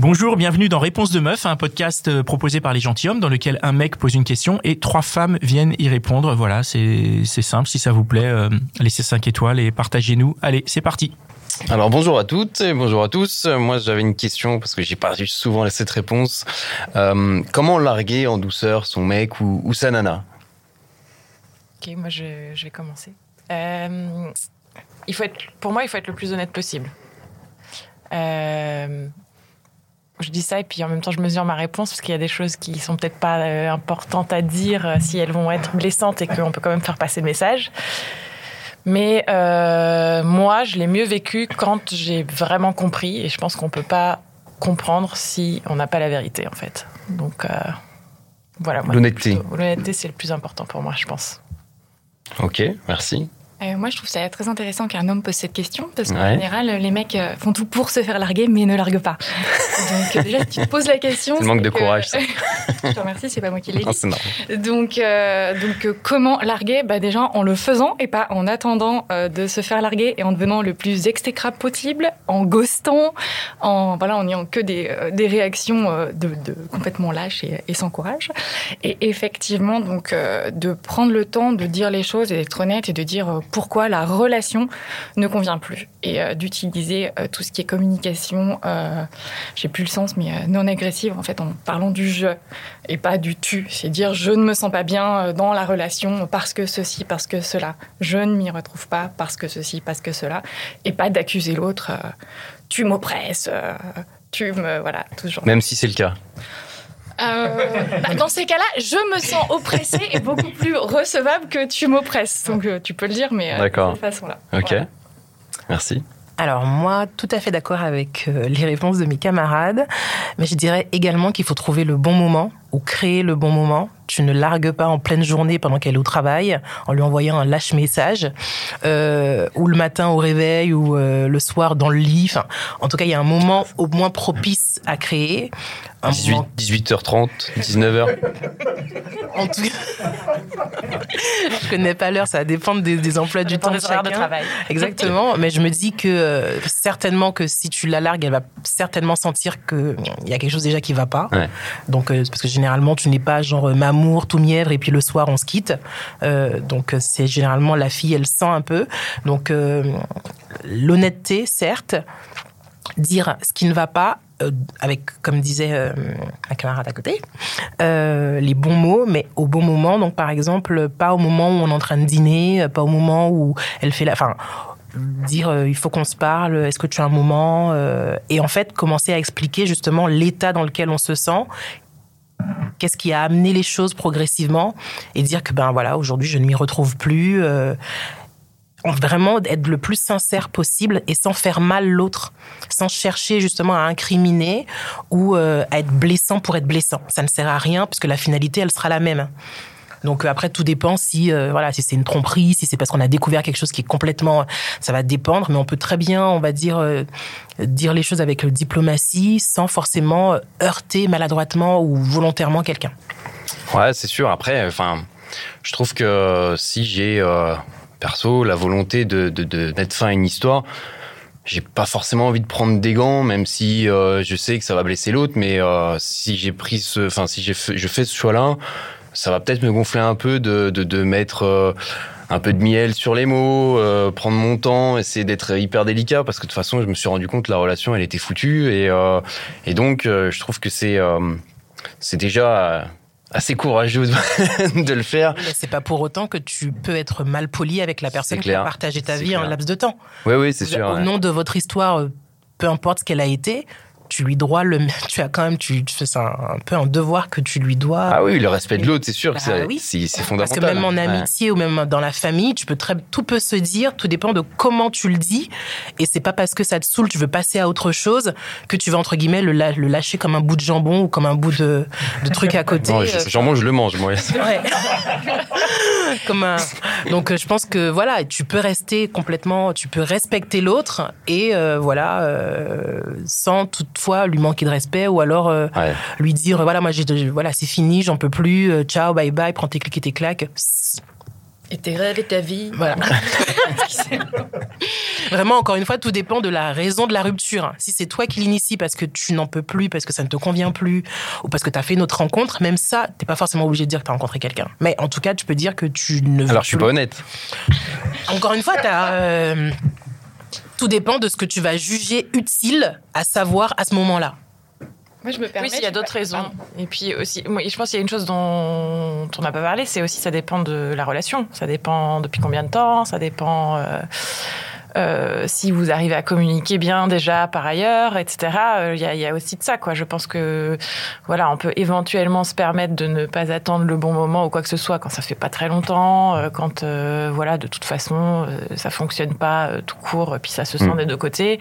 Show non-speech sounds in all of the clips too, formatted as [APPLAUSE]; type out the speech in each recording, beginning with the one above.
Bonjour, bienvenue dans Réponse de Meuf, un podcast euh, proposé par les gentilshommes dans lequel un mec pose une question et trois femmes viennent y répondre. Voilà, c'est simple, si ça vous plaît, euh, laissez 5 étoiles et partagez-nous. Allez, c'est parti. Alors bonjour à toutes et bonjour à tous. Moi j'avais une question parce que j'ai pas souvent cette réponse. Euh, comment larguer en douceur son mec ou, sa nana? Ok, moi je, vais commencer. il faut être, pour moi, il faut être le plus honnête possible. Euh, je dis ça et puis en même temps je mesure ma réponse parce qu'il y a des choses qui sont peut-être pas euh, importantes à dire euh, si elles vont être blessantes et qu'on peut quand même faire passer le message. Mais euh, moi, je l'ai mieux vécu quand j'ai vraiment compris et je pense qu'on peut pas comprendre si on n'a pas la vérité en fait. Donc voilà. L'honnêteté. L'honnêteté, c'est le plus important pour moi, je pense. Ok, merci. Euh, moi, je trouve ça très intéressant qu'un homme pose cette question, parce qu'en général, les mecs euh, font tout pour se faire larguer, mais ne larguent pas. Donc, euh, déjà, tu te poses la question. [LAUGHS] C'est le manque de courage, ça. [LAUGHS] je te remercie, c'est pas moi qui l'ai [LAUGHS] dit. Donc, donc comment larguer? Bah, Déjà, en le faisant et pas en attendant de se faire larguer et en devenant le plus extécrable possible, en ghostant, en voilà, en ayant que des, des réactions de, de, complètement lâches et, et, sans courage. Et effectivement, donc, de prendre le temps de dire les choses et d'être honnête et de dire pourquoi la relation ne convient plus et euh, d'utiliser euh, tout ce qui est communication, euh, j'ai plus le sens, mais non agressive en fait en parlant du je et pas du tu. C'est dire je ne me sens pas bien dans la relation parce que ceci, parce que cela. Je ne m'y retrouve pas parce que ceci, parce que cela. Et pas d'accuser l'autre. tu m'oppresses. tu me voilà toujours. Même si c'est le cas. Euh, bah, dans ces cas-là, je me sens oppressée et beaucoup plus recevable que tu m'oppresses. Donc euh, tu peux le dire, mais euh, de cette façon-là. Ok. Merci. Alors moi, tout à fait d'accord avec les réponses de mes camarades, mais je dirais également qu'il faut trouver le bon moment ou créer le bon moment. Tu ne largues pas en pleine journée pendant qu'elle est au travail en lui envoyant un lâche message ou le matin au réveil ou le soir dans le lit. en tout cas, il y a un moment au moins propice à créer 18, h 30 19h. En tout cas, je connais pas l'heure, ça va dépendre des, emplois du temps de chacun. De travail. Exactement, mais je me dis que euh, certainement que si tu la largues, elle va certainement sentir que il y a quelque chose déjà qui va pas. Donc euh, parce que généralement tu n'es pas genre euh, tout mièvre et puis le soir on se quitte. donc c'est généralement la fille, elle sent un peu. Donc l'honnêteté, certes, dire ce qui ne va pas euh, avec, comme disait euh, un camarade à côté, euh, les bons mots, mais au bon moment. Donc, par exemple, pas au moment où on est en train de dîner, pas au moment où elle fait la. Enfin, dire il faut qu'on se parle, est-ce que tu as un moment Et en fait, commencer à expliquer justement l'état dans lequel on se sent qu'est-ce qui a amené les choses progressivement et dire que ben voilà aujourd'hui je ne m'y retrouve plus vraiment être le plus sincère possible et sans faire mal l'autre, sans chercher justement à incriminer ou euh, à être blessant pour être blessant. Ça ne sert à rien puisque la finalité, elle sera la même. Donc euh, après, tout dépend si euh, voilà, si c'est une tromperie, si c'est parce qu'on a découvert quelque chose qui est complètement, ça va dépendre. Mais on peut très bien, on va dire, dire les choses avec diplomatie, sans forcément heurter maladroitement ou volontairement quelqu'un. Ouais, c'est sûr. Après, enfin, je trouve que si j'ai perso, la volonté de, de, mettre fin à une histoire. J'ai pas forcément envie de prendre des gants, même si euh, je sais que ça va blesser l'autre. Mais euh, si j'ai pris ce, enfin si j'ai je fais ce choix-là, ça va peut-être me gonfler un peu de, de, de mettre euh, un peu de miel sur les mots, prendre mon temps, essayer d'être hyper délicat parce que de toute façon, je me suis rendu compte que la relation, elle était foutue et, et donc je trouve que c'est c'est déjà assez courageux [LAUGHS] de le faire. Mais c'est pas pour autant que tu peux être mal poli avec la personne qui a partagé ta vie en laps de temps. Oui, oui, c'est sûr. Au nom de votre histoire, euh, peu importe ce qu'elle a été, tu lui dois le, tu as quand même, tu, fais un, un, peu un devoir que tu lui dois. Ah oui, le respect de l'autre, c'est sûr, bah, c'est, oui. c'est, fondamental. Parce que même en amitié ou même dans la famille, tu peux très, tout peut se dire, tout dépend de comment tu le dis. Et c'est pas parce que ça te saoule, tu veux passer à autre chose, que tu vas entre guillemets le, le lâcher comme un bout de jambon ou comme un bout de, de truc à côté. Non, je, jambon, je le mange, moi. Ouais. [LAUGHS] [LAUGHS] comme un... Donc je pense que voilà, tu peux rester complètement, tu peux respecter l'autre et euh, voilà, euh, sans toute fois lui manquer de respect ou alors euh, lui dire voilà moi j'ai voilà c'est fini j'en peux plus euh, ciao bye bye prends tes clics et tes claques Et tes rêves et ta vie. Voilà. [LAUGHS] [LAUGHS] Vraiment, encore une fois, tout dépend de la raison de la rupture. Si c'est toi qui l'initie parce que tu n'en peux plus, parce que ça ne te convient plus, ou parce que tu as fait une autre rencontre, même ça, t'es pas forcément obligé de dire que tu as rencontré quelqu'un. Mais en tout cas, tu peux dire que tu ne veux Alors, je suis pas honnête. [LAUGHS] Encore une fois, euh, tout dépend de ce que tu vas juger utile à savoir à ce moment-là. Moi, je me permets. Oui, il y a d'autres raisons. Et puis aussi, moi, je pense qu'il y a une chose dont on n'a pas parlé, c'est aussi ça dépend de la relation. Ça dépend depuis combien de temps, ça dépend. Euh, euh, si vous arrivez à communiquer bien déjà par ailleurs, etc. Euh, il y, a, aussi de ça, quoi. Je pense que voilà, on peut éventuellement se permettre de ne pas attendre le bon moment ou quoi que ce soit quand ça fait pas très longtemps, euh, quand voilà, de toute façon ça fonctionne pas tout court, puis ça se sent mm. des deux côtés.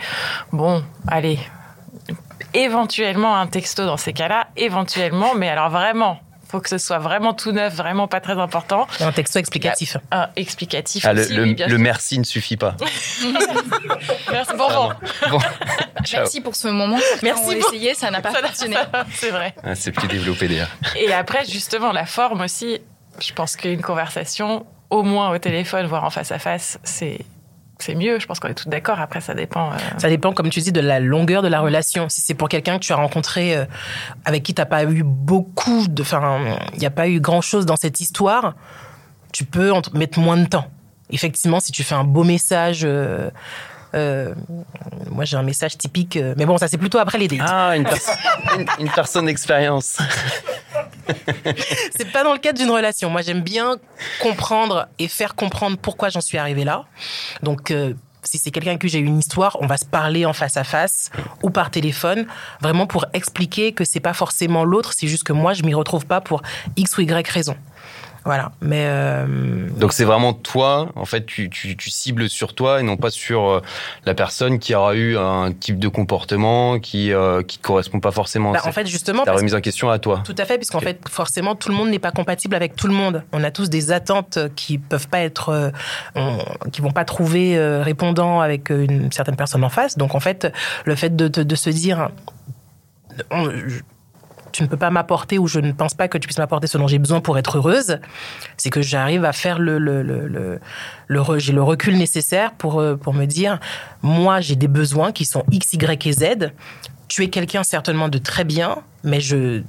Bon, allez, éventuellement un texto dans ces cas-là, éventuellement, mais alors vraiment faut que ce soit vraiment tout neuf, vraiment pas très important. un texto explicatif. Un explicatif ah, aussi, le, merci ne suffit pas. [LAUGHS] merci. Bon, bon. [LAUGHS] Merci pour ce moment. Merci. On essayé, ça n'a [LAUGHS] pas fonctionné. C'est vrai. Ah, c'est plus développé d'ailleurs. Et après, justement, la forme aussi. Je pense qu'une conversation, au moins au téléphone, voire en face à face, c'est c'est mieux. Je pense qu'on est tous d'accord. Après, ça dépend. Euh. Ça dépend, comme tu dis, de la longueur de la relation. Si c'est pour quelqu'un que tu as rencontré, euh, avec qui tu n'as pas eu beaucoup de. Enfin, il n'y a pas eu grand chose dans cette histoire, tu peux mettre moins de temps. Effectivement, si tu fais un beau message. Euh, moi, j'ai un message typique, mais bon, ça c'est plutôt après les dates. Ah, une, une personne d'expérience. [LAUGHS] [LAUGHS] c'est pas dans le cadre d'une relation. Moi, j'aime bien comprendre et faire comprendre pourquoi j'en suis arrivée là. Donc, euh, si c'est quelqu'un qui j'ai une histoire, on va se parler en face à face ou par téléphone, vraiment pour expliquer que c'est pas forcément l'autre, c'est juste que moi, je m'y retrouve pas pour X ou Y raison. Voilà. Mais euh, donc c'est vraiment toi. En fait, tu, tu, tu, cibles sur toi et non pas sur euh, la personne qui aura eu un type de comportement qui euh, qui correspond pas forcément. Bah, en fait, justement, ta remise en question à toi. Tout à fait, puisqu'en fait, forcément, tout le monde n'est pas compatible avec tout le monde. On a tous des attentes qui peuvent pas être, qui vont pas trouver répondant avec une certaine personne en face. Donc en fait, le fait de, de, de se dire tu ne peux pas m'apporter ou je ne pense pas que tu puisses m'apporter ce dont j'ai besoin pour être heureuse, c'est que j'arrive à faire le, le, le, le, j'ai le recul nécessaire pour, euh, pour me dire, moi, j'ai des besoins qui sont X, Y et Z. Tu es quelqu'un certainement de très bien, mais je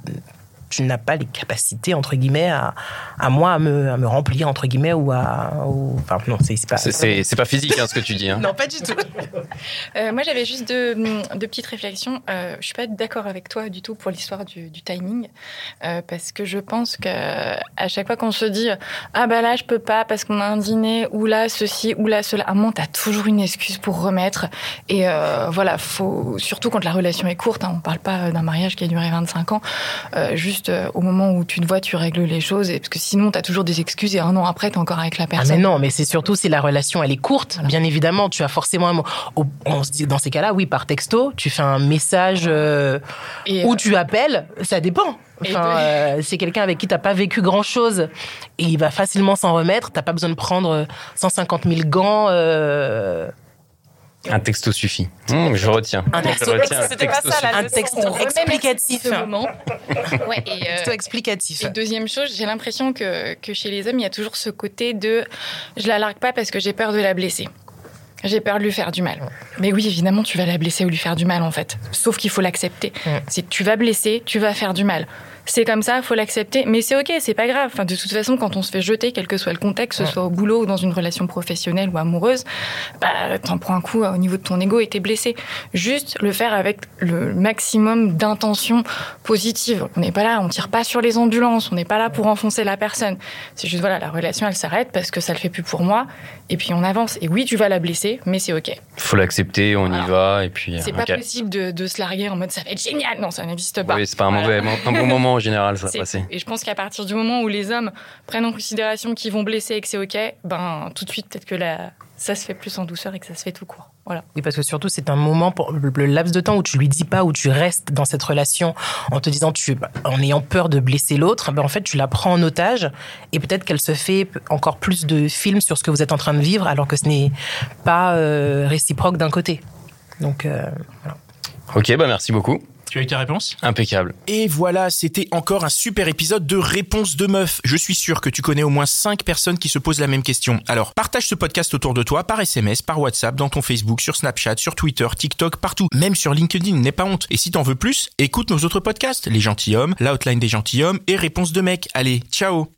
tu n'as pas les capacités entre guillemets à, à moi à me, à me, remplir entre guillemets ou à enfin non c'est pas c'est pas physique hein, ce que tu dis hein. [LAUGHS] non pas du tout. [LAUGHS] Euh, moi j'avais juste deux, deux, petites réflexions. Euh, je suis pas d'accord avec toi du tout pour l'histoire du, du, timing euh, parce que je pense que à chaque fois qu'on se dit ah bah là je peux pas parce qu'on a un dîner ou là ceci ou là cela à un moment t'as toujours une excuse pour remettre. Et euh, voilà faut surtout quand la relation est courte hein, on parle pas d'un mariage qui a duré 25 ans. Euh, juste euh, au moment où tu te vois, tu règles les choses, et, parce que sinon, tu as toujours des excuses et un an après, tu es encore avec la personne. Ah mais non, mais c'est surtout si la relation, elle est courte, bien évidemment, tu as forcément un mot. On se dit, dans ces cas-là, oui, par texto, tu fais un message euh, ou euh, tu appelles, ça dépend. Enfin, c'est quelqu'un avec qui t'as pas vécu grand chose et il va facilement s'en remettre. T'as pas besoin de prendre 150 000 gants. Un texto suffit. Mmh, je retiens. Un texto, C'était pas ça, un texto explicatif. moment. [LAUGHS] ouais, et, euh, texto explicatif. Et deuxième chose, j'ai l'impression que, que chez les hommes, il y a toujours ce côté de je la largue pas parce que j'ai peur de la blesser. J'ai peur de lui faire du mal. Mais oui, évidemment, tu vas la blesser ou lui faire du mal, en fait. Sauf qu'il faut l'accepter. Si tu vas blesser, tu vas faire du mal c'est comme ça, faut l'accepter. Mais c'est ok, c'est pas grave. Enfin, de toute façon, quand on se fait jeter, quel que soit le contexte, que ce soit au boulot ou dans une relation professionnelle ou amoureuse, bah, t'en prends un coup au niveau de ton ego et t'es blessé. Juste le faire avec le maximum d'intention positive. On n'est pas là, on tire pas sur les ambulances, on n'est pas là pour enfoncer la personne. C'est juste voilà, la relation elle s'arrête parce que ça le fait plus pour moi. Et puis on avance. Et oui, tu vas la blesser, mais c'est ok. Faut l'accepter, on y va et puis. C'est pas possible de, de, se larguer en mode ça va être génial. Non, ça n'existe pas. Oui, c'est pas un mauvais, un bon moment [LAUGHS] général, ça va passer. Et je pense qu'à partir du moment où les hommes prennent en considération qu'ils vont blesser et que c'est OK, ben, tout de suite, peut-être que la... ça se fait plus en douceur et que ça se fait tout court. Voilà. Oui, parce que surtout, c'est un moment, pour le laps de temps où tu lui dis pas, où tu restes dans cette relation en te disant, tu, en ayant peur de blesser l'autre, ben en fait, tu la prends en otage et peut-être qu'elle se fait encore plus de films sur ce que vous êtes en train de vivre alors que ce n'est pas euh, réciproque d'un côté. Donc, euh, voilà. Ok, bah merci beaucoup. Tu as eu ta réponse Impeccable. Et voilà, c'était encore un super épisode de Réponse de meuf. Je suis sûr que tu connais au moins 5 personnes qui se posent la même question. Alors, partage ce podcast autour de toi par SMS, par WhatsApp, dans ton Facebook, sur Snapchat, sur Twitter, TikTok, partout. Même sur LinkedIn, n'aie pas honte. Et si t'en veux plus, écoute nos autres podcasts, Les Gentilhommes, L'Outline des Gentilhommes et Réponse de mec. Allez, ciao